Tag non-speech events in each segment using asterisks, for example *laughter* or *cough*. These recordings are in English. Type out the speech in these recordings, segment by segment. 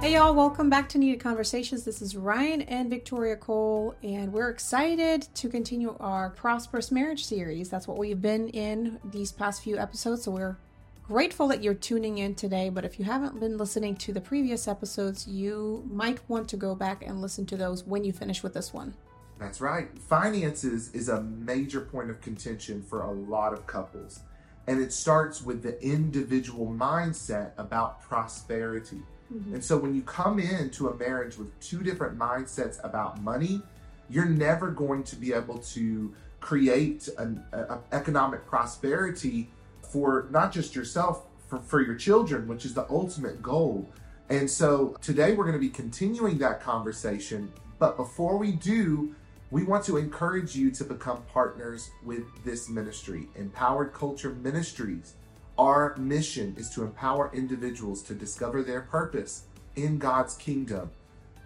Hey, y'all, welcome back to Needed Conversations. This is Ryan and Victoria Cole, and we're excited to continue our Prosperous Marriage series. That's what we've been in these past few episodes, so we're grateful that you're tuning in today. But if you haven't been listening to the previous episodes, you might want to go back and listen to those when you finish with this one. That's right. Finances is a major point of contention for a lot of couples, and it starts with the individual mindset about prosperity. Mm-hmm. And so when you come into a marriage with two different mindsets about money, you're never going to be able to create an a, a economic prosperity for not just yourself, for, for your children, which is the ultimate goal. And so today we're going to be continuing that conversation. But before we do, we want to encourage you to become partners with this ministry, Empowered Culture Ministries. Our mission is to empower individuals to discover their purpose in God's kingdom,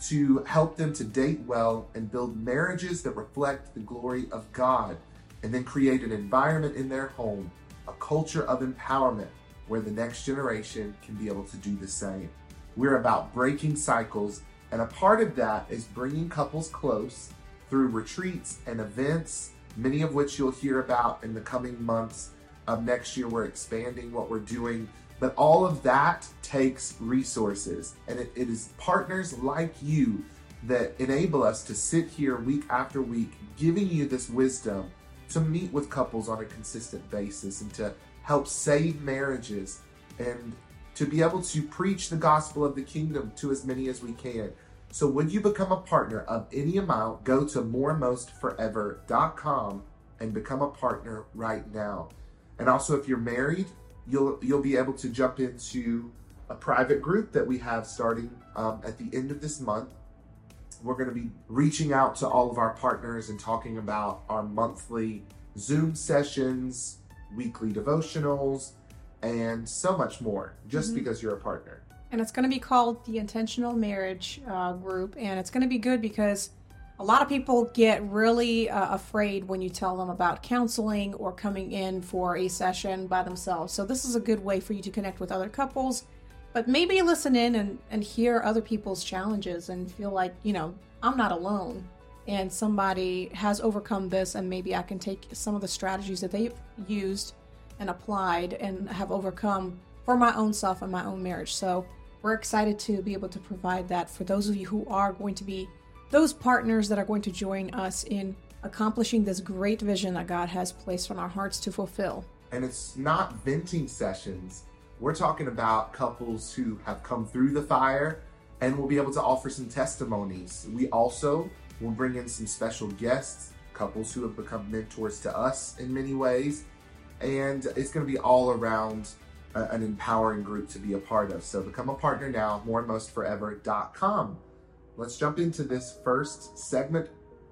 to help them to date well and build marriages that reflect the glory of God, and then create an environment in their home, a culture of empowerment where the next generation can be able to do the same. We're about breaking cycles, and a part of that is bringing couples close through retreats and events, many of which you'll hear about in the coming months of next year. We're expanding what we're doing, but all of that takes resources, and it, it is partners like you that enable us to sit here week after week, giving you this wisdom to meet with couples on a consistent basis and to help save marriages and to be able to preach the gospel of the kingdom to as many as we can. So, would you become a partner of any amount? Go to moremostforever.com and become a partner right now. And also, if you're married, you'll you'll be able to jump into a private group that we have starting um, at the end of this month. We're going to be reaching out to all of our partners and talking about our monthly Zoom sessions, weekly devotionals, and so much more. Just Mhm. because you're a partner. And it's going to be called the Intentional Marriage uh, Group. And it's going to be good because a lot of people get really uh, afraid when you tell them about counseling or coming in for a session by themselves. So, this is a good way for you to connect with other couples, but maybe listen in and, and hear other people's challenges and feel like, you know, I'm not alone. And somebody has overcome this, and maybe I can take some of the strategies that they've used and applied and have overcome for my own self and my own marriage. So, we're excited to be able to provide that for those of you who are going to be those partners that are going to join us in accomplishing this great vision that God has placed on our hearts to fulfill. And it's not venting sessions. We're talking about couples who have come through the fire and will be able to offer some testimonies. We also will bring in some special guests, couples who have become mentors to us in many ways. And it's going to be all around uh, an empowering group to be a part of. So become a partner now, moreandmostforever.com. Let's jump into this first segment.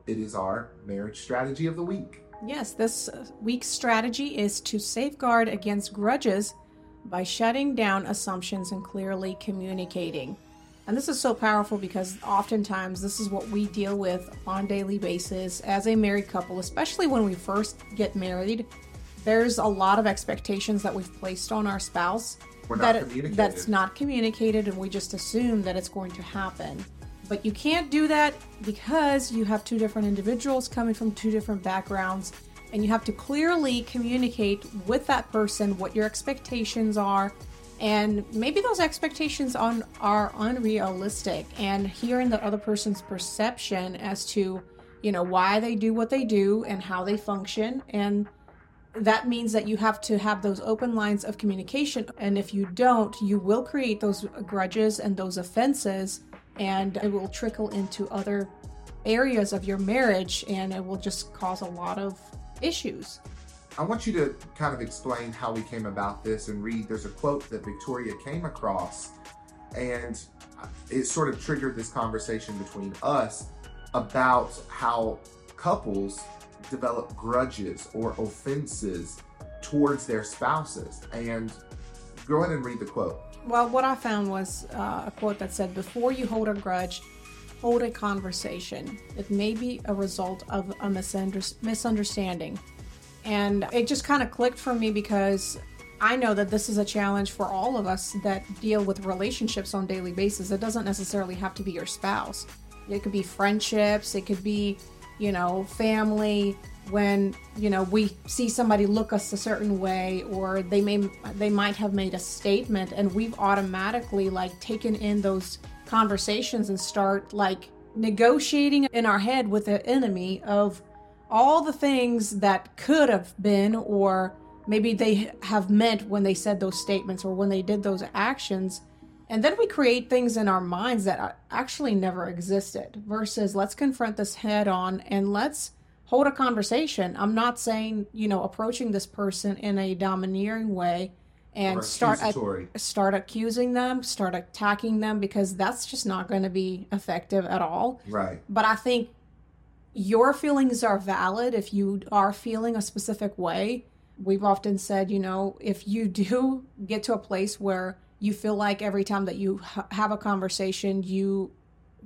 It is our marriage strategy of the week. Yes, this uh, week's strategy is to safeguard against grudges by shutting down assumptions and clearly communicating. And this is so powerful because oftentimes this is what we deal with on a daily basis as a married couple, especially when we first get married. There's a lot of expectations that we've placed on our spouse We're not that it- that's not communicated, and we just assume that it's going to happen. But you can't do that because you have two different individuals coming from two different backgrounds, and you have to clearly communicate with that person what your expectations are. And maybe those expectations on are unrealistic, and hearing the other person's perception as to, you know, why they do what they do and how they function, and that means that you have to have those open lines of communication. And if you don't, you will create those grudges and those offenses, and it will trickle into other areas of your marriage, and it will just cause a lot of issues. I want you to kind of explain how we came about this and read. There's a quote that Victoria came across, and it sort of triggered this conversation between us about how couples develop grudges or offenses towards their spouses. And go ahead and read the quote. Well, what I found was uh, a quote that said, Before you hold a grudge, hold a conversation. It may be a result of a misunder- misunderstanding. And it just kind of clicked for me because I know that this is a challenge for all of us that deal with relationships on daily basis. It doesn't necessarily have to be your spouse. It could be friendships, it could be, you know, family when, you know, we see somebody look us a certain way or they may they might have made a statement and we've automatically like taken in those conversations and start like negotiating in our head with the enemy of all the things that could have been or maybe they have meant when they said those statements or when they did those actions. And then we create things in our minds that actually never existed versus let's confront this head on and let's hold a conversation. I'm not saying, you know, approaching this person in a domineering way and start start accusing them, start attacking them because that's just not going to be effective at all. Right. But I think your feelings are valid if you are feeling a specific way. We've often said, you know, if you do get to a place where you feel like every time that you ha- have a conversation, you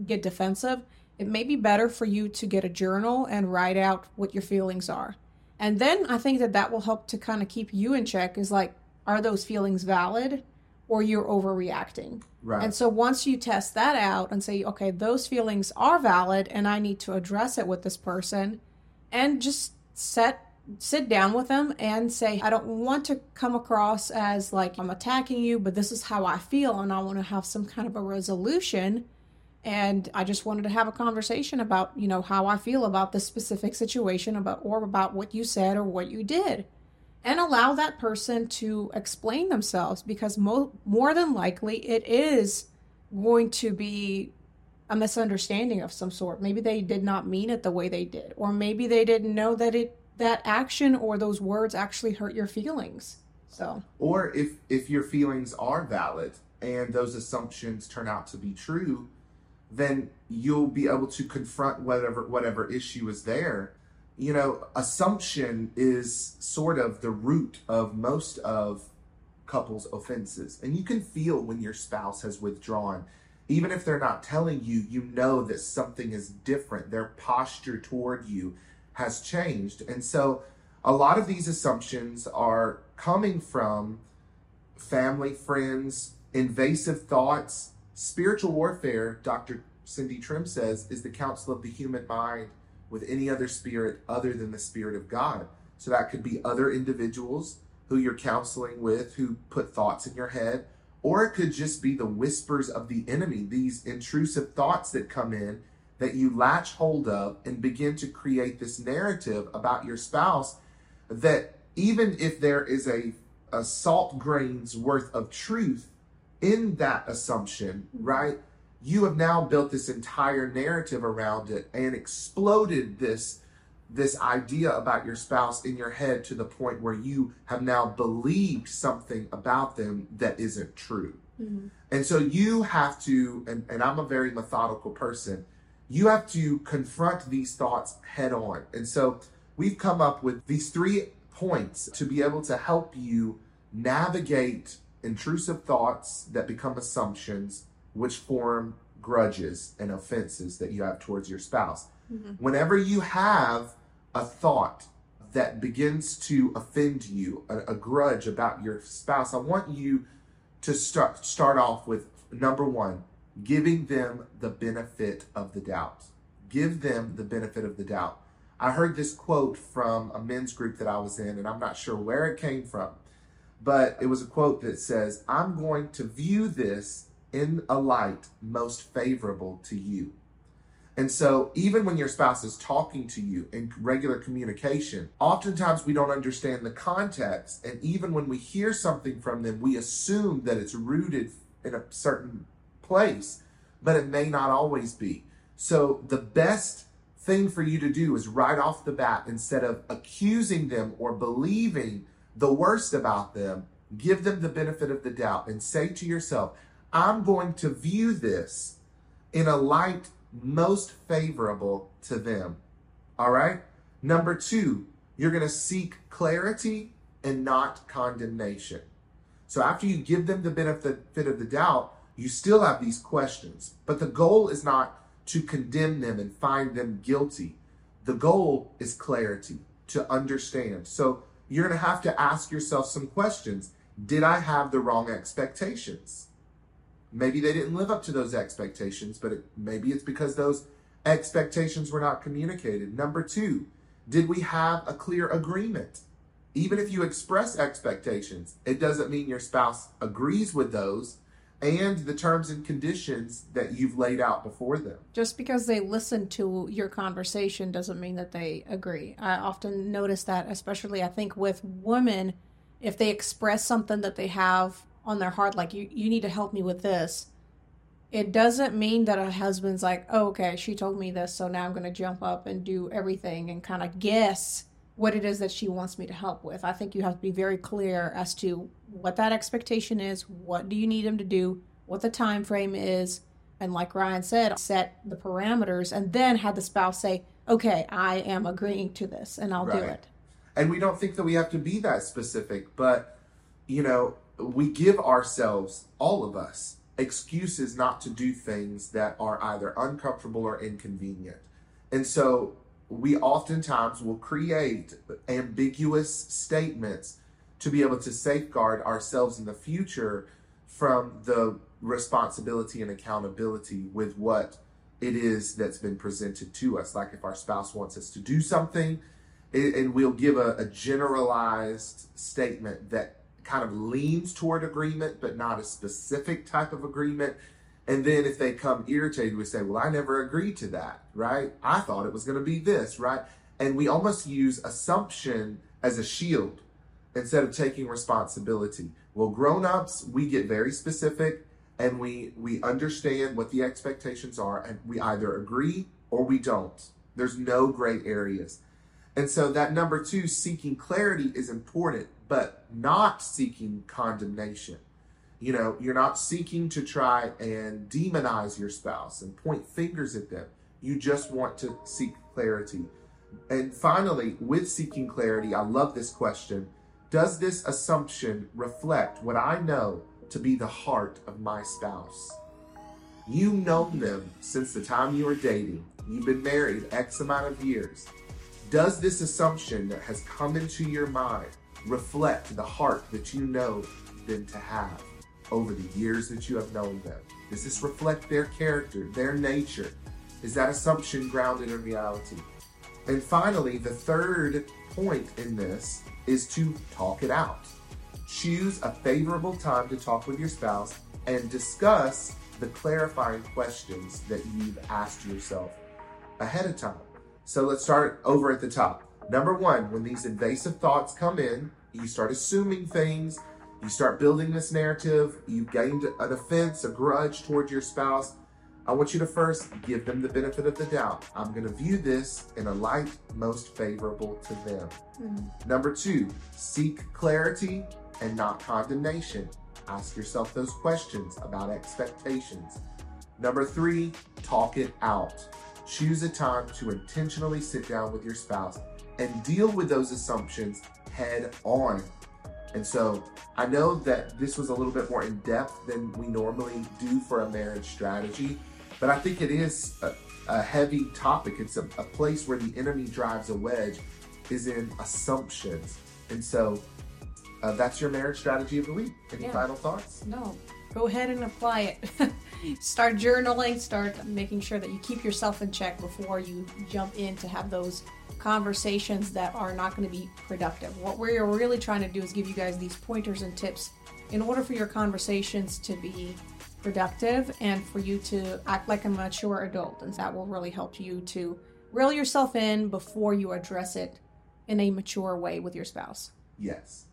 get defensive, it may be better for you to get a journal and write out what your feelings are. And then I think that that will help to kind of keep you in check is like, are those feelings valid or you're overreacting? Right. And so once you test that out and say, okay, those feelings are valid and I need to address it with this person and just set sit down with them and say, I don't want to come across as like I'm attacking you, but this is how I feel and I want to have some kind of a resolution. And I just wanted to have a conversation about, you know, how I feel about this specific situation about or about what you said or what you did and allow that person to explain themselves because mo- more than likely it is going to be a misunderstanding of some sort. Maybe they did not mean it the way they did, or maybe they didn't know that it that action or those words actually hurt your feelings. So, or if if your feelings are valid and those assumptions turn out to be true, then you'll be able to confront whatever whatever issue is there you know, assumption is sort of the root of most of couples' offenses. And you can feel when your spouse has withdrawn. Even if they're not telling you, you know that something is different. Their posture toward you has changed. And so a lot of these assumptions are coming from family, friends, invasive thoughts. Spiritual warfare, Dr. Cindy Trimm says, is the counsel of the human mind with any other spirit other than the Spirit of God. So that could be other individuals who you're counseling with who put thoughts in your head, or it could just be the whispers of the enemy, these intrusive thoughts that come in that you latch hold of and begin to create this narrative about your spouse that even if there is a, a salt grain's worth of truth in that assumption, right? you have now built this entire narrative around it and exploded this this idea about your spouse in your head to the point where you have now believed something about them that isn't true. Mm-hmm. And so you have to, and, and I'm a very methodical person, you have to confront these thoughts head on. And so we've come up with these three points to be able to help you navigate intrusive thoughts that become assumptions which form grudges and offenses that you have towards your spouse. Mm-hmm. Whenever you have a thought that begins to offend you, a, a, grudge about your spouse, I want you to start start off with number one, giving them the benefit of the doubt. Give them the benefit of the doubt. I heard this quote from a men's group that I was in, and I'm not sure where it came from, but it was a quote that says, I'm going to view this in a light most favorable to you. And so, even when your spouse is talking to you in regular communication, oftentimes we don't understand the context. And even when we hear something from them, we assume that it's rooted in a certain place, but it may not always be. So, the best thing for you to do is right off the bat, instead of accusing them or believing the worst about them, give them the benefit of the doubt and say to yourself, I'm going to view this in a light most favorable to them. All right? Number two, you're going to seek clarity and not condemnation. So after you give them the benefit of the doubt, you still have these questions. But the goal is not to condemn them and find them guilty. The goal is clarity, to understand. So you're going to have to ask yourself some questions. Did I have the wrong expectations? Maybe they didn't live up to those expectations, but it, maybe it's because those expectations were not communicated. Number two, did we have a clear agreement? Even if you express expectations, it doesn't mean your spouse agrees with those and the terms and conditions that you've laid out before them. Just because they listen to your conversation doesn't mean that they agree. I often notice that, especially I think with women, if they express something that they have on their heart, like you, you need to help me with this, it doesn't mean that a husband's like, oh, okay, she told me this, so now I'm going to jump up and do everything and kind of guess what it is that she wants me to help with. I think you have to be very clear as to what that expectation is, what do you need him to do, what the time frame is, and like Ryan said, set the parameters and then have the spouse say, "Okay, I am agreeing to this and I'll right. do it." And we don't think that we have to be that specific, but you know, we give ourselves, all of us, excuses not to do things that are either uncomfortable or inconvenient. And so we oftentimes will create ambiguous statements to be able to safeguard ourselves in the future from the responsibility and accountability with what it is that's been presented to us. Like if our spouse wants us to do something, and we'll give a, a generalized statement that kind of leans toward agreement, but not a specific type of agreement. And then if they come irritated, we say, Well, I never agreed to that, right? I thought it was going to be this, right? And we almost use assumption as a shield instead of taking responsibility. Well, grown-ups, we get very specific and we we understand what the expectations are and we either agree or we don't. There's no gray areas. And so that number 2 seeking clarity is important, but not seeking condemnation. You know, you're not seeking to try and demonize your spouse and point fingers at them. You just want to seek clarity. And finally, with seeking clarity, I love this question. Does this assumption reflect what I know to be the heart of my spouse? You've known them since the time you were dating. You've been married X amount of years. Does this assumption that has come into your mind reflect the heart that you know them to have? Over the years that you have known them? Does this reflect their character, their nature? Is that assumption grounded in reality? And finally, the third point in this is to talk it out. Choose a favorable time to talk with your spouse and discuss the clarifying questions that you've asked yourself ahead of time. So let's start over at the top. Number one, when these invasive thoughts come in, you start assuming things, you start building this narrative, you gained an offense, a grudge towards your spouse. I want you to first give them the benefit of the doubt. I'm going to view this in a light most favorable to them. Mm-hmm. Number two, seek clarity and not condemnation. Ask yourself those questions about expectations. Number three, talk it out. Choose a time to intentionally sit down with your spouse and deal with those assumptions head on and so I know that this was a little bit more in depth than we normally do for a marriage strategy, but I think it is a, a heavy topic. It's a, a place where the enemy drives a wedge, is in assumptions. And so uh, that's your marriage strategy of the week. Any yeah. final thoughts? No. Go ahead and apply it. *laughs* start journaling, start making sure that you keep yourself in check before you jump in to have those conversations that are not going to be productive. What we're really trying to do is give you guys these pointers and tips in order for your conversations to be productive and for you to act like a mature adult. And that will really help you to reel yourself in before you address it in a mature way with your spouse. Yes.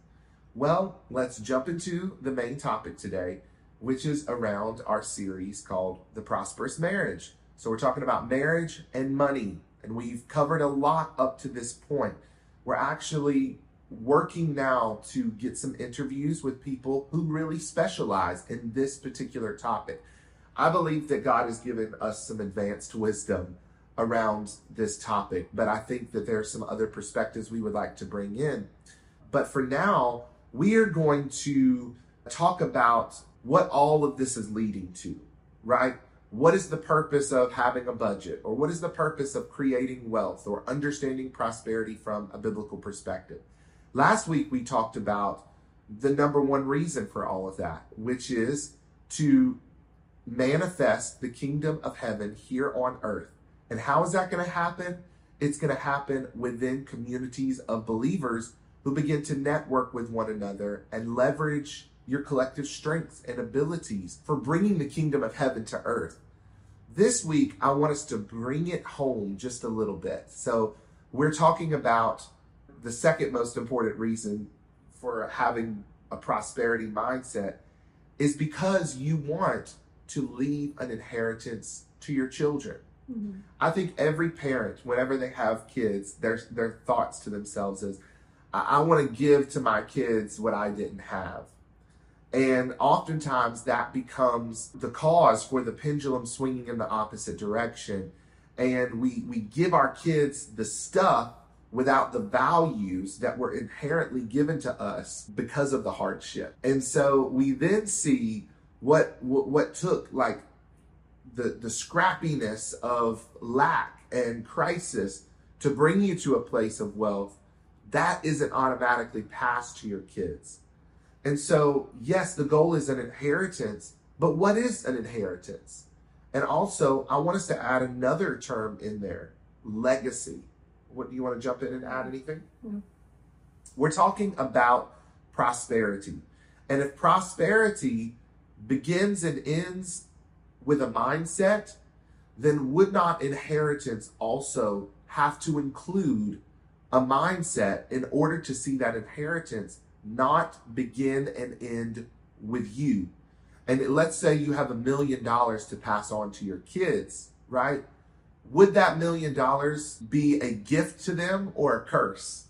Well, let's jump into the main topic today, which is around our series called The Prosperous Marriage. So, we're talking about marriage and money and we've covered a lot up to this point. We're actually working now to get some interviews with people who really specialize in this particular topic. I believe that God has given us some advanced wisdom around this topic, but I think that there are some other perspectives we would like to bring in. But for now, we are going to talk about what all of this is leading to, right? What is the purpose of having a budget or what is the purpose of creating wealth or understanding prosperity from a biblical perspective last week we talked about the number one reason for all of that, which is to manifest the kingdom of heaven here on earth. And how is that going to happen? It's going to happen within communities of believers who begin to network with one another and leverage your collective strengths and abilities for bringing the kingdom of heaven to earth. This week, I want us to bring it home just a little bit. So, we're talking about the second most important reason for having a prosperity mindset is because you want to leave an inheritance to your children. Mm-hmm. I think every parent, whenever they have kids, their their thoughts to themselves is, I, I want to give to my kids what I didn't have. And oftentimes that becomes the cause for the pendulum swinging in the opposite direction. And we, we give our kids the stuff without the values that were inherently given to us because of the hardship. And so we then see what, what, what took like the, the scrappiness of lack and crisis to bring you to a place of wealth. That isn't automatically passed to your kids and so, yes, the goal is an inheritance, but what is an inheritance? And also, I want us to add another term in there legacy. What do you want to jump in and add anything? We're talking about prosperity. And if prosperity begins and ends with a mindset, then would not inheritance also have to include a mindset in order to see that inheritance not begin and end with you. And let's say you have a million dollars to pass on to your kids, right? Would that million dollars be a gift to them or a curse?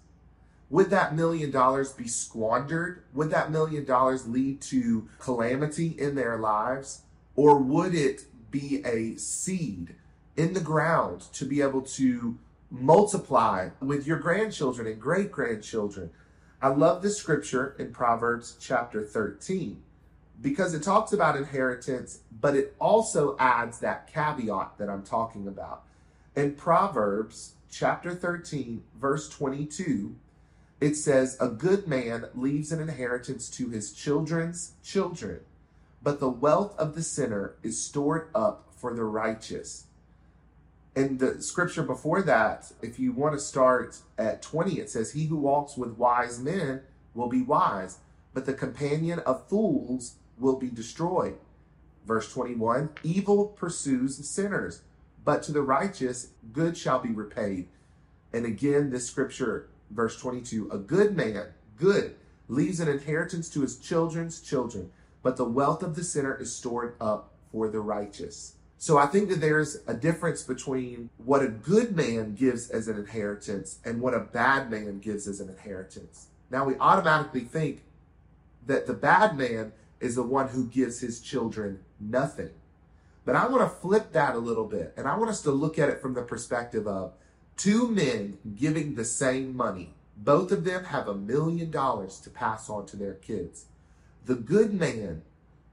Would that million dollars be squandered? Would that million dollars lead to calamity in their lives? Or would it be a seed in the ground to be able to multiply with your grandchildren and great grandchildren? I love this scripture in Proverbs chapter 13 because it talks about inheritance, but it also adds that caveat that I'm talking about. In Proverbs chapter 13, verse 22, it says, A good man leaves an inheritance to his children's children, but the wealth of the sinner is stored up for the righteous in the scripture before that, if you want to start at 20, it says, He who walks with wise men will be wise, but the companion of fools will be destroyed. Verse 21 Evil pursues sinners, but to the righteous good shall be repaid. And again, this scripture, verse 22 A good man, good, leaves an inheritance to his children's children, but the wealth of the sinner is stored up for the righteous. So I think that there's a difference between what a good man gives as an inheritance and what a bad man gives as an inheritance. Now we automatically think that the bad man is the one who gives his children nothing. But I want to flip that a little bit and I want us to look at it from the perspective of two men giving the same money. Both of them have a million dollars to pass on to their kids. The good man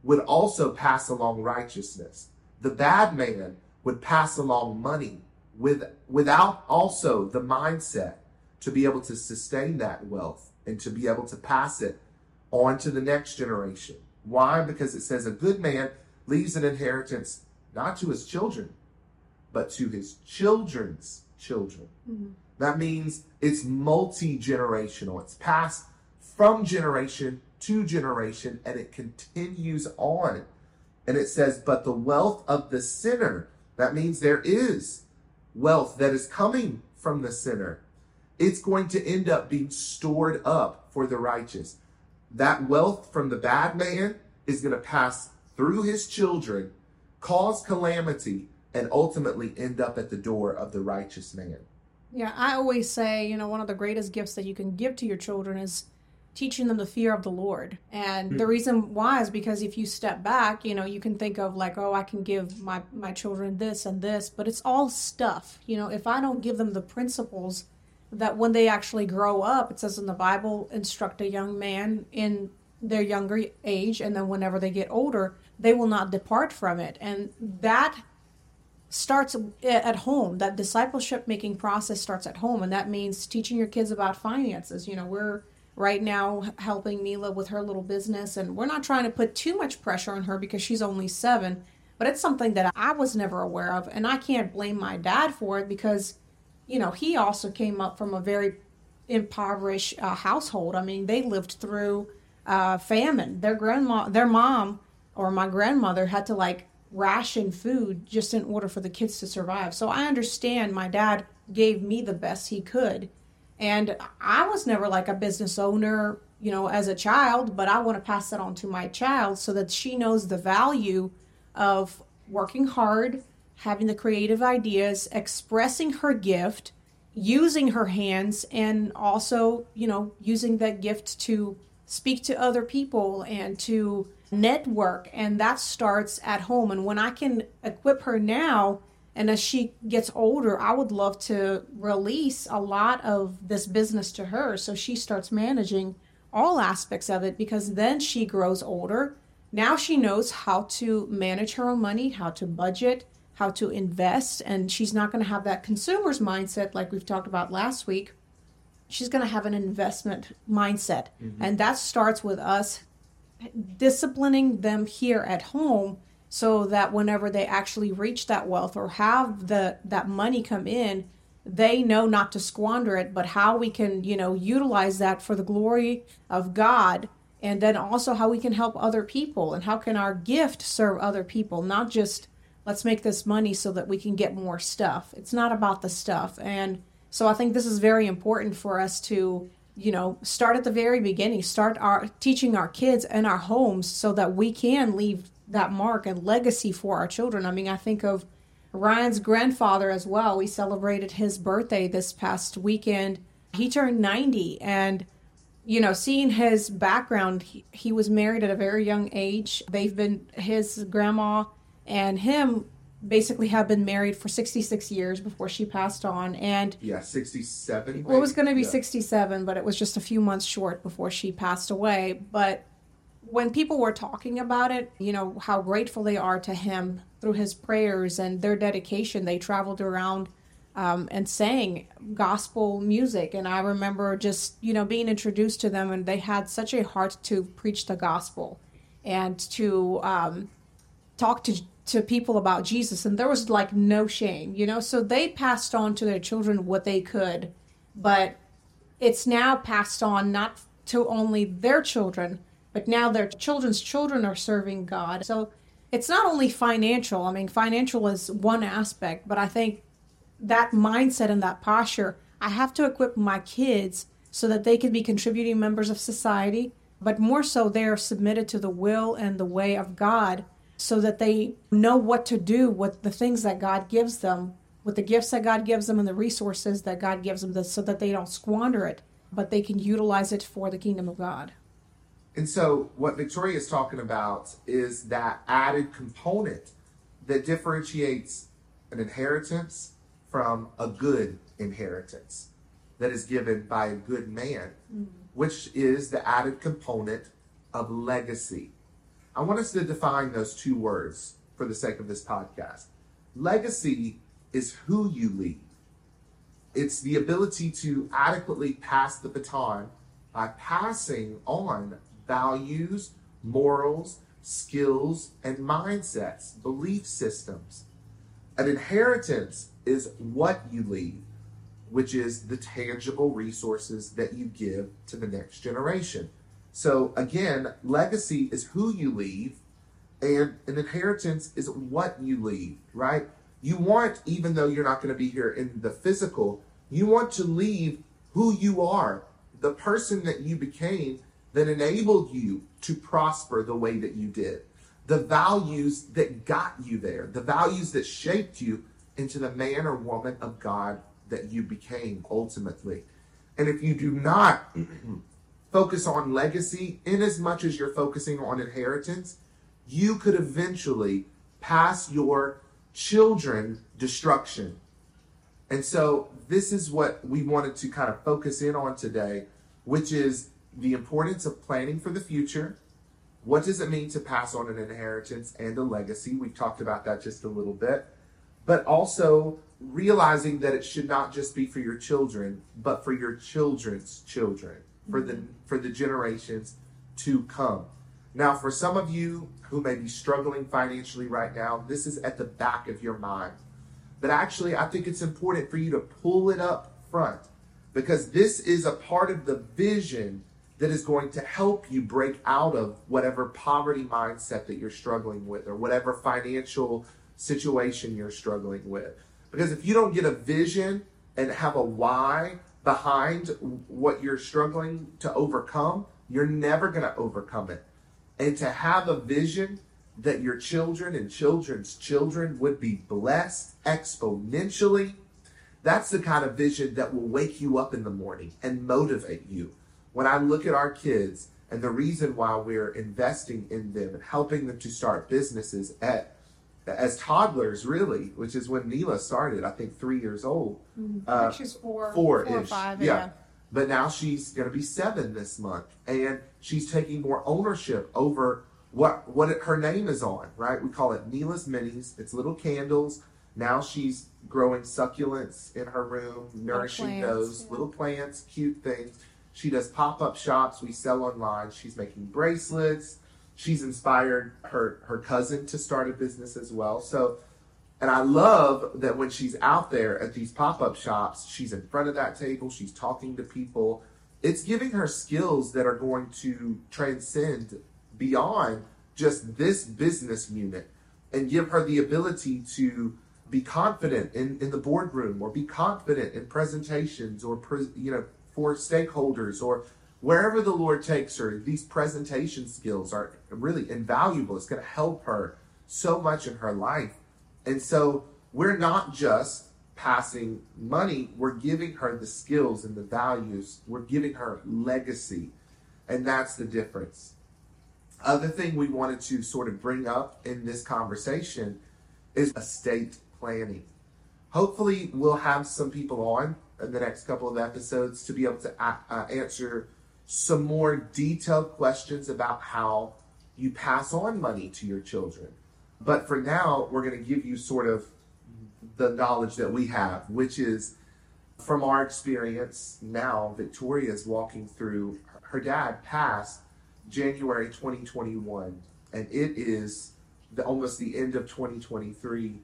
would also pass along righteousness the bad man would pass along money with, without also the mindset to be able to sustain that wealth and to be able to pass it on to the next generation. Why? Because it says a good man leaves an inheritance not to his children, but to his children's children. Mm-hmm. That means it's multi generational, it's passed from generation to generation and it continues on and it says, but the wealth of the sinner, that means there is wealth that is coming from the sinner. It's going to end up being stored up for the righteous. That wealth from the bad man is going to pass through his children, cause calamity, and ultimately end up at the door of the righteous man. Yeah, I always say, you know, one of the greatest gifts that you can give to your children is teaching them the fear of the Lord. And mm-hmm. the reason why is because if you step back, you know, you can think of like, oh, I can give my my children this and this, but it's all stuff. You know, if I don't give them the principles that when they actually grow up, it says in the Bible, instruct a young man in their younger age and then whenever they get older, they will not depart from it. And that starts at home that discipleship making process starts at home and that means teaching your kids about finances you know we're right now helping Mila with her little business. And we're not trying to put too much pressure on her because she's only seven, but it's something that I was never aware of. And I can't blame my dad for it because, you know, he also came up from a very impoverished uh, household. I mean, they lived through uh, famine. Their grandma, their mom, or my grandmother had to like ration food just in order for the kids to survive. So I understand my dad gave me the best he could. And I was never like a business owner, you know, as a child, but I want to pass that on to my child so that she knows the value of working hard, having the creative ideas, expressing her gift, using her hands, and also, you know, using that gift to speak to other people and to network. And that starts at home. And when I can equip her now, and as she gets older, I would love to release a lot of this business to her so she starts managing all aspects of it because then she grows older. Now she knows how to manage her own money, how to budget, how to invest, and she's not going to have that consumer's mindset like we've talked about last week. She's going to have an investment mindset. Mm-hmm. And that starts with us disciplining them here at home so that whenever they actually reach that wealth or have the that money come in they know not to squander it but how we can you know utilize that for the glory of god and then also how we can help other people and how can our gift serve other people not just let's make this money so that we can get more stuff. It's not about the stuff. And so i think this is very important for us to you know start at the very beginning start our teaching our kids and our homes so that we can leave that mark and legacy for our children. I mean, I think of Ryan's grandfather as well. We celebrated his birthday this past weekend. He turned 90 and you know, seeing his background, he, he was married at a very young age. They've been his grandma and him basically have been married for 66 years before she passed on and yeah 67 well it was going to be yeah. 67 but it was just a few months short before she passed away but when people were talking about it, you know, how grateful they are to him through his prayers and their dedication, they traveled around um, and sang gospel music. And I remember just, you know, being introduced to them, and they had such a heart to preach the gospel and to um, talk to to people about Jesus. And there was like no shame, you know. So they passed on to their children what they could, but it's now passed on not to only their children but now their children's children are serving God. So it's not only financial. I mean, financial is one aspect, but I think that mindset and that posture, I have to equip my kids so that they can be contributing members of society, but more so they're submitted to the will and the way of God so that they know what to do with the things that God gives them, with the gifts that God gives them and the resources that God gives them so that they don't squander it, but they can utilize it for the kingdom of God. And so, what Victoria is talking about is that added component that differentiates an inheritance from a good inheritance that is given by a good man, mm-hmm. which is the added component of legacy. I want us to define those two words for the sake of this podcast. Legacy is who you leave, it's the ability to adequately pass the baton by passing on values, morals, skills, and mindsets, belief systems. An inheritance is what you leave, which is the tangible resources that you give to the next generation. So, again, legacy is who you leave, and an inheritance is what you leave, right? You want, even though you're not going to be here in the physical, you want to leave who you are, the person that you became that enabled you to prosper the way that you did, the values that got you there, the values that shaped you into the man or woman of God that you became ultimately. And if you do not mm-hmm. focus on legacy in as much as you're focusing on inheritance, you could eventually pass your children destruction. And so this is what we wanted to kind of focus in on today, which is the importance of planning for the future. What does it mean to pass on an inheritance and a legacy? We've talked about that just a little bit. But also realizing that it should not just be for your children, but for your children's children. for the mm-hmm. for the generations to come. Now, for some of you who may be struggling financially right now, this is at the back of your mind. But actually, I think it's important for you to pull it up front because this is a part of the vision that is going to help you break out of whatever poverty mindset that you're struggling with or whatever financial situation you're struggling with. Because if you don't get a vision and have a why behind what you're struggling to overcome, you're never going to overcome it. And to have a vision that your children and children's children would be blessed exponentially, that's the kind of vision that will wake you up in the morning and motivate you. When I look at our kids and the reason why we're investing in them and helping them to start businesses at as toddlers, really, which is when Neela started, I think three years old. Mm-hmm. Uh, she's four, four, four or five, yeah. yeah. But now she's going to be seven this month, and she's taking more ownership over what what it, her name is on. Right? We call it Neela's Minis. It's little candles. Now she's growing succulents in her room, nourishing plants, those yeah. little plants, cute things. She does pop up shops. We sell online. She's making bracelets she's inspired her her cousin to start a business as well. So and I love that when she's out there at these pop-up shops, she's in front of that table, she's talking to people. It's giving her skills that are going to transcend beyond just this business unit and give her the ability to be confident in, in the boardroom or be confident in presentations or you know for stakeholders or wherever the Lord takes her, these presentation skills are really invaluable. It's going to help her so much in her life. And so we're not just passing money, we're giving her the skills and the values, we're giving her legacy. And that's the difference. Other thing we wanted to sort of bring up in this conversation is estate planning. Hopefully, we'll have some people on in the next couple of episodes to be able to uh, uh answer some more detailed questions about how you pass on money to your children. But for now, we're going to give you sort of the knowledge that we have, which is from our experience now, Victoria is walking through her dad passed January 2021, and it is the, almost the end of 2023.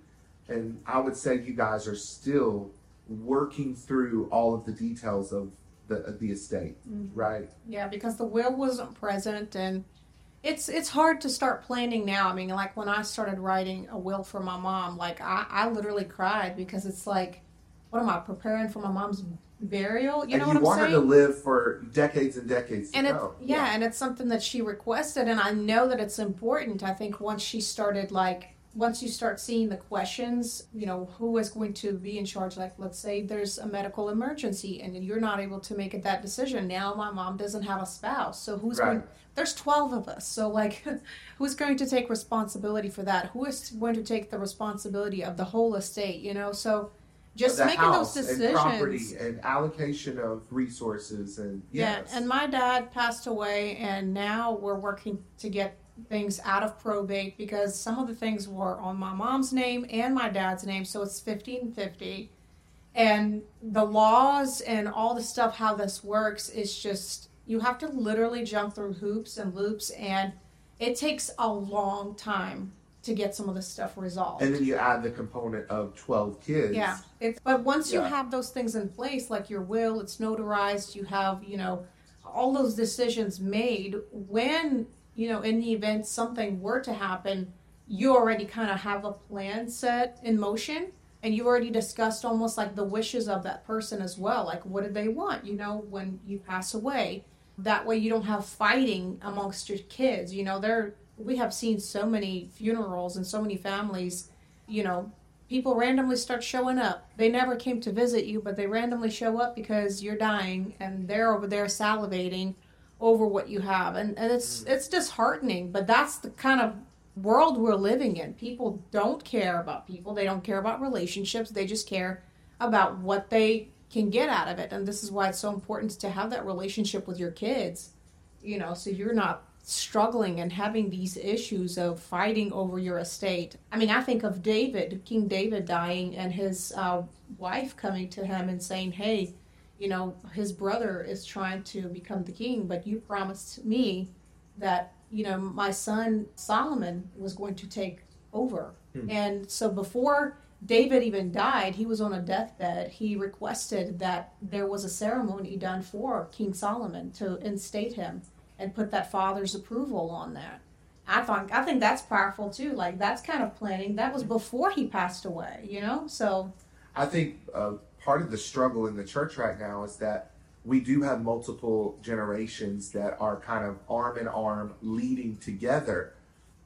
And I would say you guys are still working through all of the details of the the estate, mm-hmm. right? Yeah, because the will wasn't present, and it's it's hard to start planning now. I mean, like when I started writing a will for my mom, like I, I literally cried because it's like, what am I preparing for my mom's burial? You and know you what I'm saying? want her to live for decades and decades. And it, yeah, yeah, and it's something that she requested, and I know that it's important. I think once she started like once you start seeing the questions, you know, who is going to be in charge? Like, let's say there's a medical emergency and you're not able to make that decision. Now my mom doesn't have a spouse. So who's right. going, there's 12 of us. So, like, *laughs* who's going to take responsibility for that? Who is going to take the responsibility of the whole estate, you know? So, just making those decisions and property and allocation of resources and yes. yeah and my dad passed away and now we're working to get things out of probate because some of the things were on my mom's name and my dad's name, so it's 1550. and 50. And the laws and all the stuff, how this works, is just you have to literally jump through hoops and loops, and it takes a long time to get some of this stuff resolved. And then you add the component of 12 kids. Yeah. It's, but once yeah. you have those things in place, like your will, it's notarized, you have, you know, all those decisions made, when you know, in the event something were to happen, you already kind of have a plan set in motion and you already discussed almost like the wishes of that person as well. Like, what do they want, you know, when you pass away? That way you don't have fighting amongst your kids. You know, there, we have seen so many funerals and so many families, you know, people randomly start showing up. They never came to visit you, but they randomly show up because you're dying and they're over there salivating over what you have. And, and it's mm. it's disheartening but that's the kind of world we're living in. People don't care about people. They don't care about relationships. They just care about what they can get out of it. And this is why it's so important to have that relationship with your kids you know so you're not struggling and having these issues of fighting over your estate. I mean i think of david king david dying and his uh, wife coming to him and saying hey you know, his brother is trying to become the king, but you promised me that, you know, my son Solomon was going to take over. Hmm. And so before David even died, he was on a deathbed. He requested that there was a ceremony done for King Solomon to instate him and put that father's approval on that. I think I think that's powerful too. Like that's kind of planning. That was before he passed away, you know. So I think uh, part of the struggle in the church right now is that we do have multiple generations that are kind of arm in arm leading together.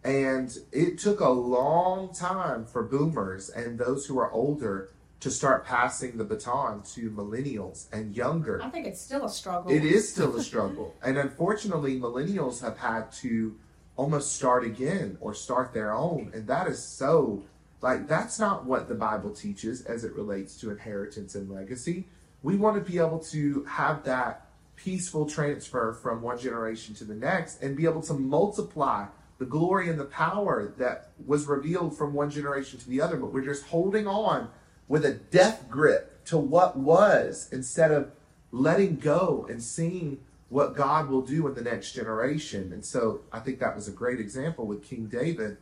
And it took a long time for boomers and those who are older to start passing the baton to millennials and younger. I think it's still a struggle. It is still a struggle. *laughs* and unfortunately, millennials have had to almost start again or start their own. And that is so, like, that's not what the Bible teaches as it relates to inheritance and legacy. We want to be able to have that peaceful transfer from one generation to the next and be able to multiply the glory and the power that was revealed from one generation to the other. But we're just holding on with a death grip to what was instead of letting go and seeing what God will do in the next generation. And so I think that was a great example with King David.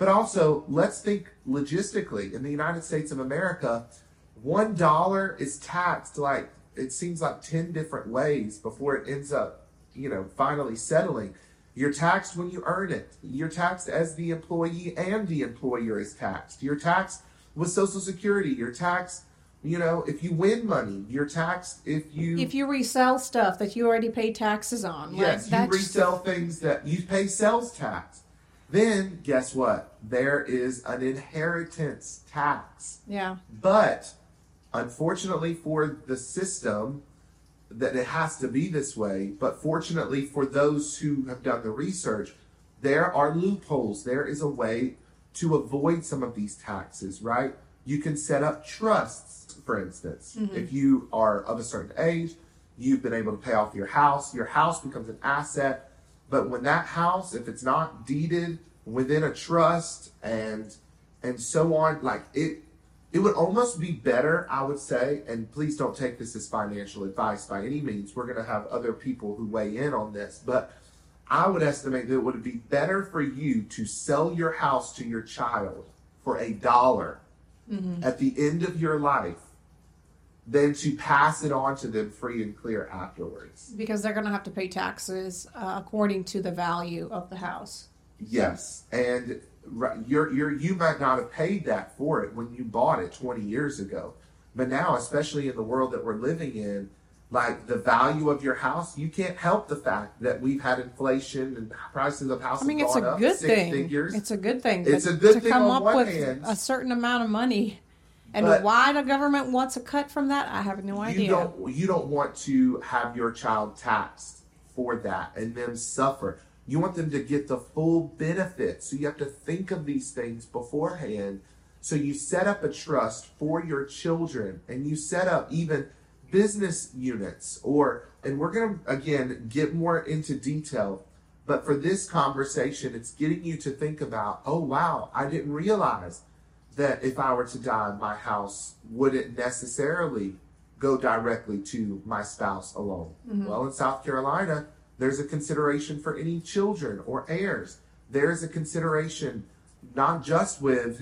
But also, let's think logistically. In the United States of America, one dollar is taxed like it seems like 10 different ways before it ends up, you know, finally settling. You're taxed when you earn it. You're taxed as the employee and the employer is taxed. You're taxed with Social Security. You're taxed you know, if you win money, you're taxed. If you if you resell stuff that you already pay taxes on, yes, like, you resell things that you pay sales tax. Then guess what? There is an inheritance tax. Yeah. But unfortunately for the system, that it has to be this way. But fortunately for those who have done the research, there are loopholes. There is a way to avoid some of these taxes, right? You can set up trusts for instance. Mm-hmm. If you are of a certain age, you've been able to pay off your house, your house becomes an asset. But when that house, if it's not deeded within a trust and and so on, like it it would almost be better, I would say, and please don't take this as financial advice by any means. We're gonna have other people who weigh in on this, but I would estimate that it would be better for you to sell your house to your child for a dollar mm-hmm. at the end of your life than to pass it on to them free and clear afterwards. Because they're going to have to pay taxes uh, according to the value of the house. Yes, and you're, you're, you might not have paid that for it when you bought it 20 years ago. But now, especially in the world that we're living in, like the value of your house, you can't help the fact that we've had inflation and prices of houses. I mean, it's a good thing. Figures. It's a good thing. It's a good to thing come up with hand. a certain amount of money and but why the government wants a cut from that, I have no idea. You don't you don't want to have your child taxed for that and them suffer. You want them to get the full benefit. So you have to think of these things beforehand. So you set up a trust for your children and you set up even business units or and we're going to again get more into detail but for this conversation it's getting you to think about oh wow i didn't realize that if I were to die, my house wouldn't necessarily go directly to my spouse alone. Mm-hmm. Well, in South Carolina, there's a consideration for any children or heirs. There's a consideration not just with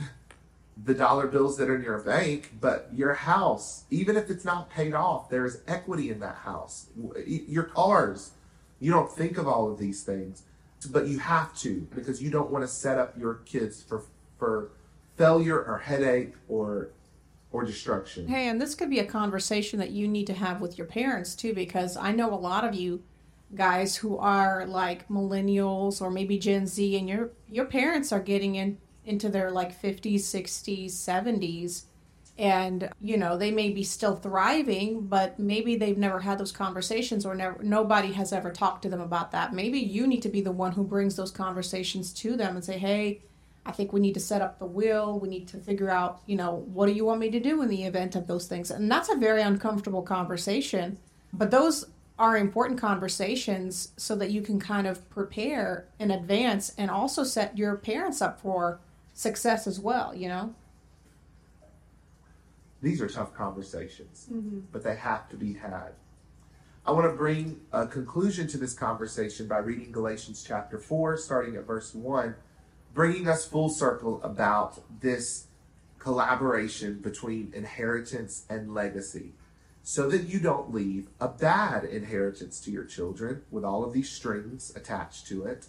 the dollar bills that are in your bank, but your house, even if it's not paid off, there is equity in that house. Your cars, you don't think of all of these things, but you have to because you don't want to set up your kids for for failure or headache or or destruction. Hey, and this could be a conversation that you need to have with your parents too, because I know a lot of you guys who are like millennials or maybe Gen Z, and your your parents are getting in into their like 50s, 60s, 70s, and you know they may be still thriving, but maybe they've never had those conversations or never nobody has ever talked to them about that. Maybe you need to be the one who brings those conversations to them and say, hey I think we need to set up the will. We need to figure out, you know, what do you want me to do in the event of those things? And that's a very uncomfortable conversation. But those are important conversations so that you can kind of prepare in advance and also set your parents up for success as well, you know? These are tough conversations, mm-hmm. but they have to be had. I want to bring a conclusion to this conversation by reading Galatians chapter 4, starting at verse 1, bringing us full circle about this collaboration between inheritance and legacy so that you don't leave a bad inheritance to your children with all of these strings attached to it,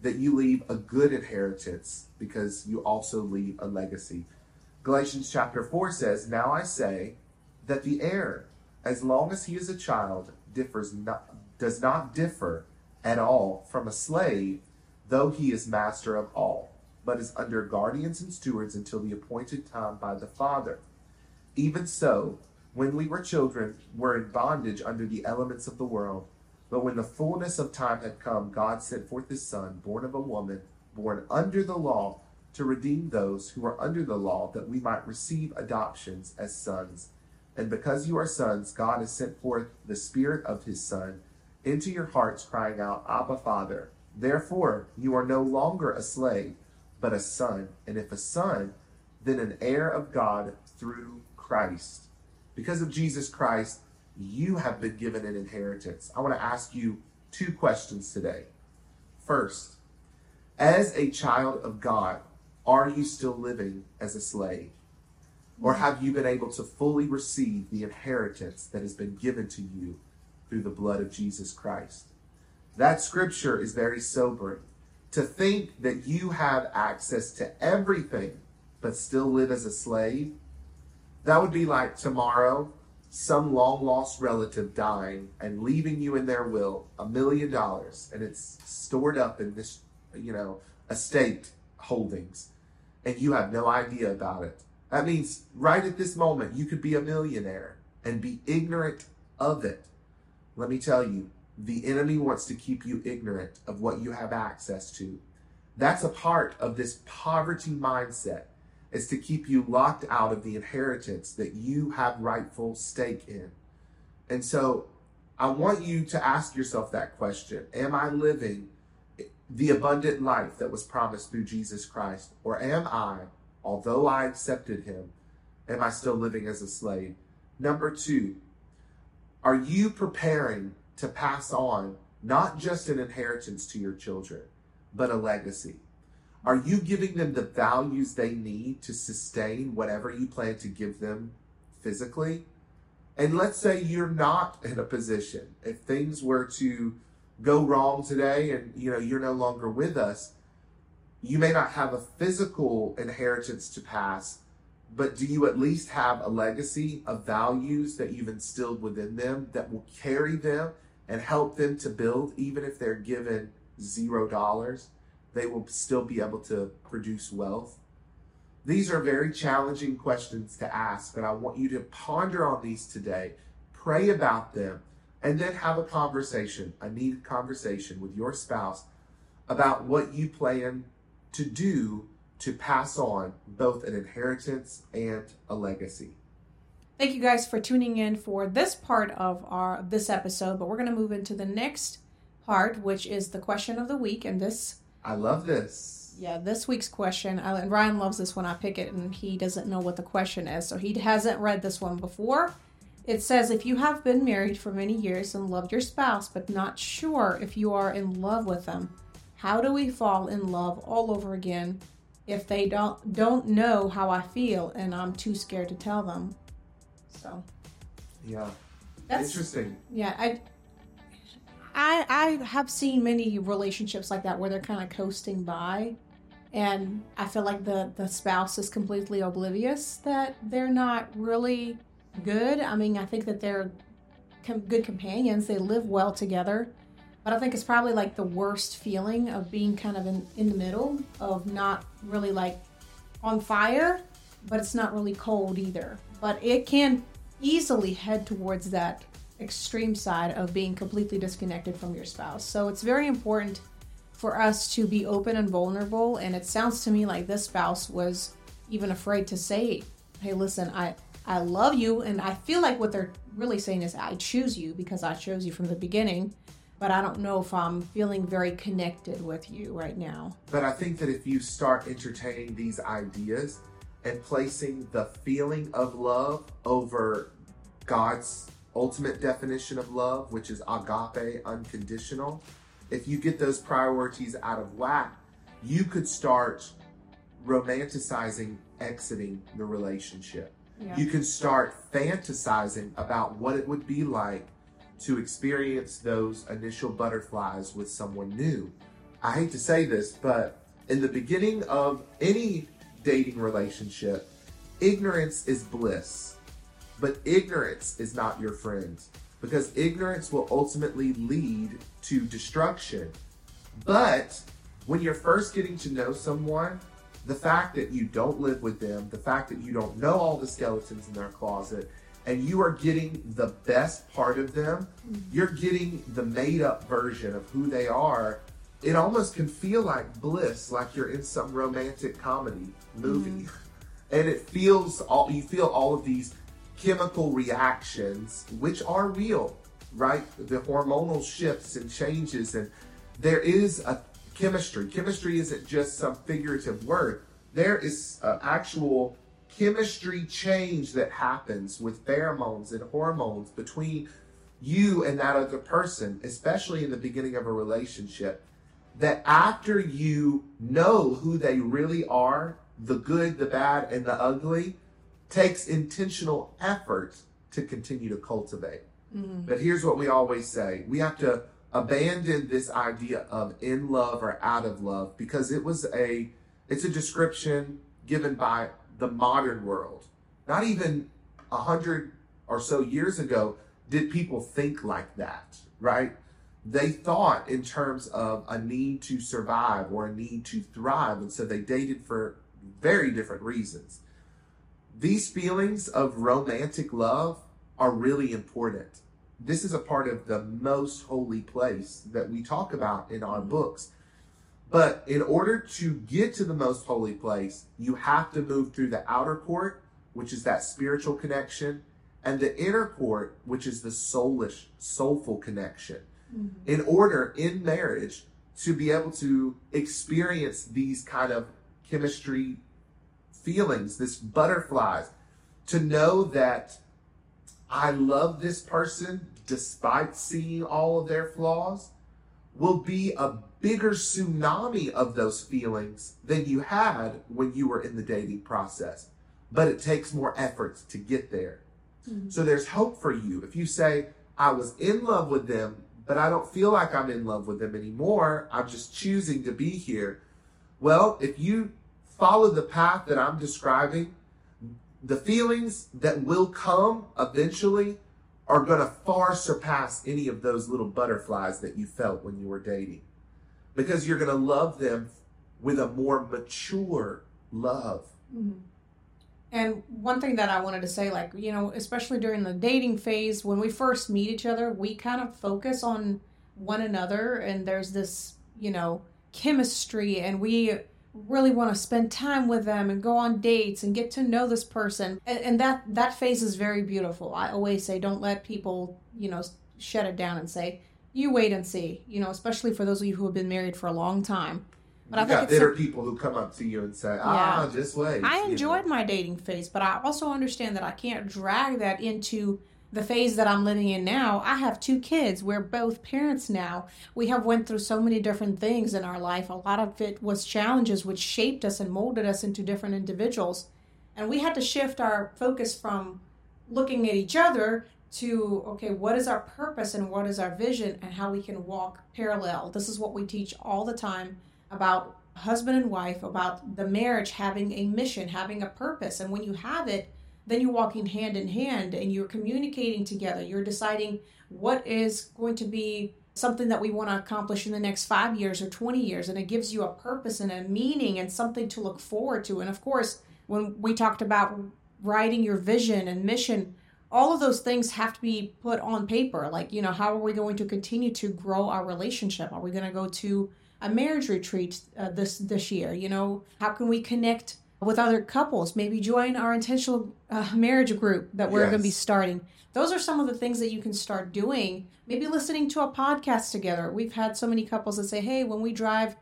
that you leave a good inheritance because you also leave a legacy. Galatians chapter 4 says, Now I say that the heir, as long as he is a child, differs not, does not differ at all from a slave, though he is master of all, but is under guardians and stewards until the appointed time by the Father. Even so, when we were children, were in bondage under the elements of the world. But when the fullness of time had come, God sent forth his Son, born of a woman, born under the law, to redeem those who are under the law, that we might receive adoptions as sons. And because you are sons, God has sent forth the Spirit of his Son into your hearts, crying out, Abba, Father. Therefore, you are no longer a slave, but a son. And if a son, then an heir of God through Christ. Because of Jesus Christ, you have been given an inheritance. I want to ask you two questions today. First, as a child of God, are you still living as a slave? Or have you been able to fully receive the inheritance that has been given to you through the blood of Jesus Christ? That scripture is very sobering. To think that you have access to everything but still live as a slave, that would be like tomorrow some long lost relative dying and leaving you in their will a million dollars and it's stored up in this, you know, estate holdings and you have no idea about it. That means right at this moment, you could be a millionaire and be ignorant of it. Let me tell you, the enemy wants to keep you ignorant of what you have access to. That's a part of this poverty mindset is to keep you locked out of the inheritance that you have rightful stake in. And so I want you to ask yourself that question. Am I living the abundant life that was promised through Jesus Christ? Or am I, although I accepted him, am I still living as a slave? Number two, are you preparing to pass on not just an inheritance to your children, but a legacy? Are you giving them the values they need to sustain whatever you plan to give them physically? And let's say you're not in a position, if things were to go wrong today and you know you're no longer with us, you may not have a physical inheritance to pass, but do you at least have a legacy of values that you've instilled within them that will carry them and help them to build even if they're given zero dollars? they will still be able to produce wealth? These are very challenging questions to ask, but I want you to ponder on these today, pray about them, and then have a conversation, a needed conversation with your spouse about what you plan to do to pass on both an inheritance and a legacy. Thank you guys for tuning in for this part of our this episode, but we're going to move into the next part, which is the question of the week, and this I love this. Yeah, this week's question, I, and Ryan loves this when I pick it, and he doesn't know what the question is, so he hasn't read this one before. It says, if you have been married for many years and loved your spouse, but not sure if you are in love with them, how do we fall in love all over again if they don't don't know how I feel and I'm too scared to tell them? So, Yeah. that's Interesting. yeah. I I I have seen many relationships like that where they're kind of coasting by, and I feel like the the spouse is completely oblivious that they're not really good. I mean, I think that they're com- good companions. They live well together, but I think it's probably like the worst feeling of being kind of in in the middle of not really like on fire, but it's not really cold either. But it can easily head towards that extreme side of being completely disconnected from your spouse. So it's very important for us to be open and vulnerable. And it sounds to me like this spouse was even afraid to say, "Hey, listen, I I love you," and I feel like what they're really saying is, "I choose you because I chose you from the beginning." But I don't know if I'm feeling very connected with you right now. But I think that if you start entertaining these ideas, and placing the feeling of love over God's ultimate definition of love, which is agape, unconditional, if you get those priorities out of whack, you could start romanticizing exiting the relationship. Yeah. You can start fantasizing about what it would be like to experience those initial butterflies with someone new. I hate to say this, but in the beginning of any dating relationship, ignorance is bliss. But ignorance is not your friend because ignorance will ultimately lead to destruction. But when you're first getting to know someone, the fact that you don't live with them, the fact that you don't know all the skeletons in their closet, and you are getting the best part of them, you're getting the made up version of who they are. It almost can feel like bliss, like you're in some romantic comedy movie. Mm-hmm. *laughs* And it feels all you feel all of these chemical reactions, which are real, right? The hormonal shifts and changes, and there is a chemistry. Chemistry isn't just some figurative word. There is an actual chemistry change that happens with pheromones and hormones between you and that other person, especially in the beginning of a relationship. That after you know who they really are, the good, the bad, and the ugly, takes intentional effort to continue to cultivate. Mm-hmm. But here's what we always say we have to abandon this idea of in love or out of love because it was a it's a description given by the modern world. Not even a hundred or so years ago did people think like that right? They thought in terms of a need to survive or a need to thrive and so they dated for very different reasons. These feelings of romantic love are really important. This is a part of the most holy place that we talk about in our books. But in order to get to the most holy place, you have to move through the outer court, which is that spiritual connection, and the inner court, which is the soulish, soulful connection. Mm-hmm. In order in marriage to be able to experience these kind of chemistry feelings, this butterflies, to know that I love this person despite seeing all of their flaws will be a bigger tsunami of those feelings than you had when you were in the dating process. But it takes more efforts to get there. Mm-hmm. So there's hope for you. If you say, I was in love with them, but I don't feel like I'm in love with them anymore, I'm just choosing to be here. Well, if you follow the path that I'm describing, the feelings that will come eventually are going to far surpass any of those little butterflies that you felt when you were dating because you're going to love them with a more mature love. Mm-hmm. And one thing that I wanted to say, like, you know, especially during the dating phase, when we first meet each other, we kind of focus on one another and there's this, you know, chemistry and we really want to spend time with them and go on dates and get to know this person. And, and that that phase is very beautiful. I always say don't let people, you know, shut it down and say, you wait and see, you know, especially for those of you who have been married for a long time. But I you think got it's bitter people who come up to you and say, ah, just wait. I you know. enjoyed my dating phase, but I also understand that I can't drag that into the phase that I'm living in now. I have two kids. We're both parents now. We have went through so many different things in our life. A lot of it was challenges which shaped us and molded us into different individuals. And we had to shift our focus from looking at each other to okay, what is our purpose and what is our vision and how we can walk parallel. This is what we teach all the time about husband and wife, about the marriage having a mission, having a purpose. And when you have it, then you're walking hand in hand and you're communicating together. You're deciding what is going to be something that we want to accomplish in the next five years or 20 years. And it gives you a purpose and a meaning and something to look forward to. And of course, when we talked about writing your vision and mission, all of those things have to be put on paper. Like, you know, how are we going to continue to grow our relationship? Are we going to go to a marriage retreat uh, this this year? You know, how can we connect with other couples? Maybe join our intentional uh, marriage group that we're going to be starting. Those are some of the things that you can start doing. Maybe listening to a podcast together. We've had so many couples that say, "Hey, when we drive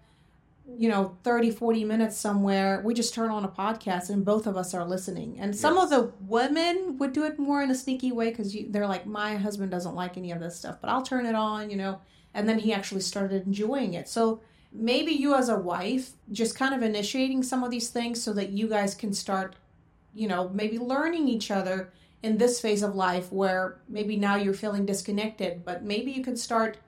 you know 30 40 minutes somewhere we just turn on a podcast and both of us are listening. And some yes. of the women would do it more in a sneaky way because they're like my husband doesn't like any of this stuff but i'll turn it on you know? And then he actually started enjoying it. So maybe you as a wife just kind of initiating some of these things so that you guys can start you know maybe learning each other in this phase of life where maybe now you're feeling disconnected but maybe you can start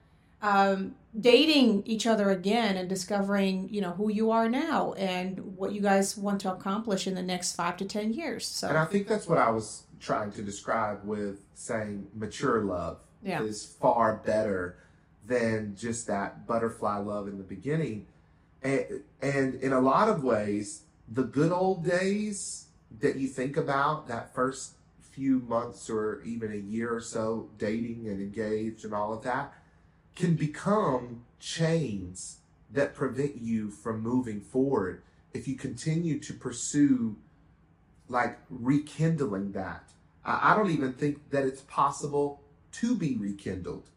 um, dating each other again and discovering you know who you are now and what you guys want to accomplish in the next five to ten years so and i think that's what i was trying to describe with saying mature love yeah. is far better than just that butterfly love in the beginning and, and in a lot of ways the good old days that you think about that first few months or even a year or so dating and engaged and all of that can become chains that prevent you from moving forward if you continue to pursue like rekindling that. I don't even think that it's possible to be rekindled.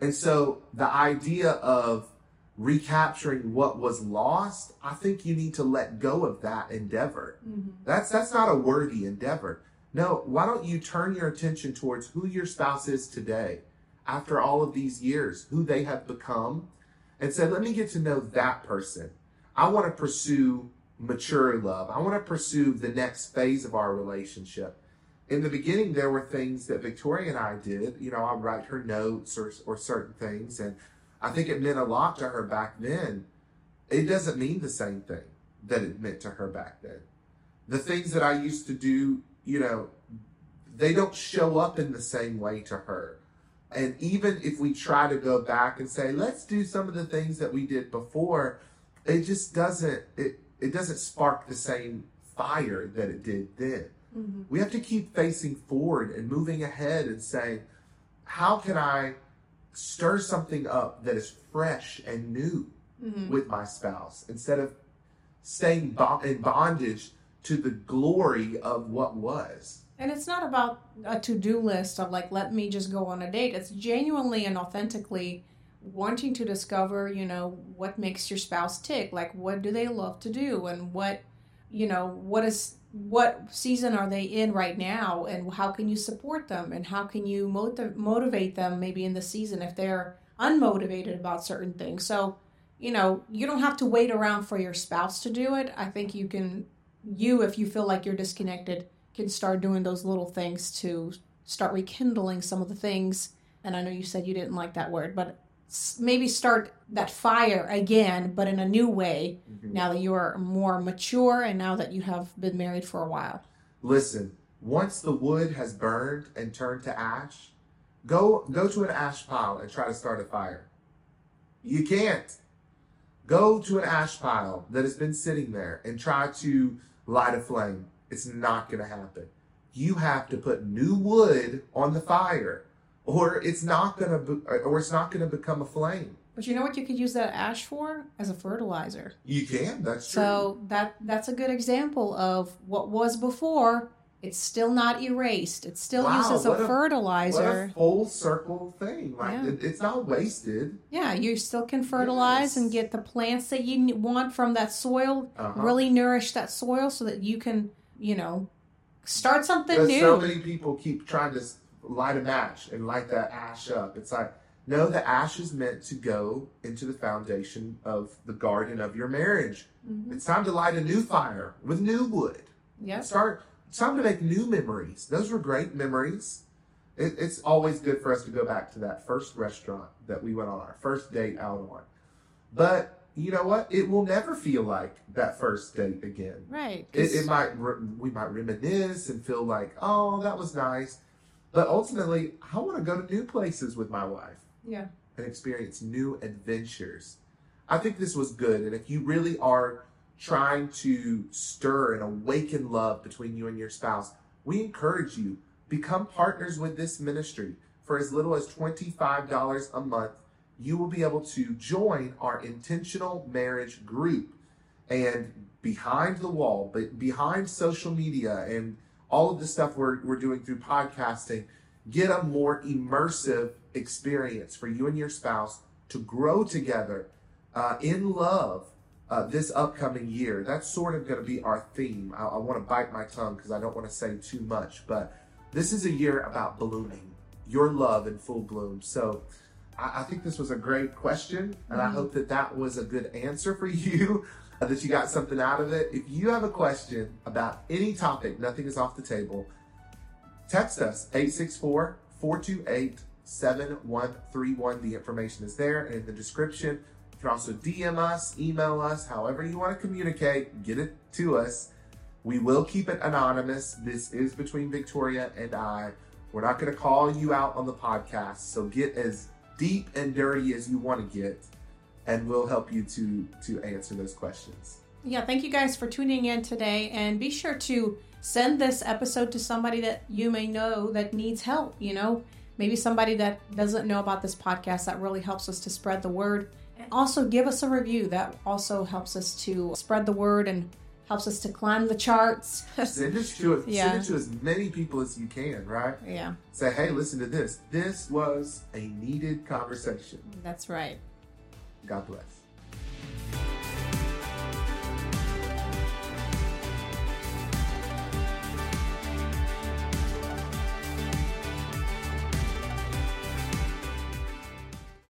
And so the idea of recapturing what was lost, I think you need to let go of that endeavor. Mm-hmm. That's that's not a worthy endeavor. No, why don't you turn your attention towards who your spouse is today? After all of these years, who they have become, and said, let me get to know that person. I want to pursue mature love. I want to pursue the next phase of our relationship. In the beginning, there were things that Victoria and I did. You know, I'd write her notes or, or certain things, and I think it meant a lot to her back then. It doesn't mean the same thing that it meant to her back then. The things that I used to do, you know, they don't show up in the same way to her. And even if we try to go back and say, let's do some of the things that we did before, it just doesn't it it doesn't spark the same fire that it did then. Mm-hmm. We have to keep facing forward and moving ahead and saying, how can I stir something up that is fresh and new mm-hmm. with my spouse instead of staying in bondage to the glory of what was? And it's not about a to do list of like, let me just go on a date. It's genuinely and authentically wanting to discover, you know, what makes your spouse tick. Like, what do they love to do? And what, you know, what is, what season are they in right now? And how can you support them? And how can you motiv- motivate them maybe in the season if they're unmotivated about certain things? So, you know, you don't have to wait around for your spouse to do it. I think you can, you, if you feel like you're disconnected, can start doing those little things to start rekindling some of the things. And I know you said you didn't like that word, but maybe start that fire again, but in a new way mm-hmm. now that you are more mature and now that you have been married for a while. Listen, once the wood has burned and turned to ash, go go to an ash pile and try to start a fire. You can't. Go to an ash pile that has been sitting there and try to light a flame. It's not going to happen. You have to put new wood on the fire, or it's not going to, be, or it's not going to become a flame. But you know what you could use that ash for as a fertilizer. You can. That's true. So that that's a good example of what was before. It's still not erased. It's still wow, used as a, a, fertilizer. What a full circle thing. Like yeah. it, it's not wasted. Yeah, you still can fertilize yes. and get the plants that you want from that soil. Uh-huh. Really nourish that soil so that you can you know, start something Because new. So many people keep trying to light a match and light that ash up. It's like, no, the ash is meant to go into the foundation of the garden of your marriage. Mm-hmm. It's time to light a new fire with new wood. Yeah. Start. It's time to make new memories. Those were great memories. It, it's always good for us to go back to that first restaurant that we went on our first date out on. But you know what? It will never feel like that first date again. Right. It, it might we might reminisce and feel like, oh, that was nice, but ultimately, I want to go to new places with my wife. Yeah. And experience new adventures. I think this was good, and if you really are trying to stir and awaken love between you and your spouse, we encourage you become partners with this ministry for as little as twenty five dollars a month you will be able to join our intentional marriage group. And behind the wall, but behind social media and all of the stuff we're, we're doing through podcasting, get a more immersive experience for you and your spouse to grow together uh, in love uh, this upcoming year. That's sort of going to be our theme. I, I want to bite my tongue because I don't want to say too much, but this is a year about blooming, your love in full bloom. So I, I think this was a great question, and I Mhm. hope that that was a good answer for *laughs* you. uh, That you got something out of it. If you have a question about any topic, nothing is off the table, text us 864 428 7131. The information is there in the description. You can also DM us, email us, however you want to communicate, get it to us. We will keep it anonymous. This is between Victoria and I. We're not going to call you out on the podcast, so get as deep and dirty as you want to get, and we'll help you to to answer those questions. Yeah, thank you guys for tuning in today. And be sure to send this episode to somebody that you may know that needs help. You know, maybe somebody that doesn't know about this podcast that really helps us to spread the word. And also give us a review. That also helps us to spread the word and helps us to climb the charts. *laughs* Send it to it. Yeah. Send it to as many people as you can. Right? yeah, Say, hey, listen to this. This was a needed conversation. that's right. God bless.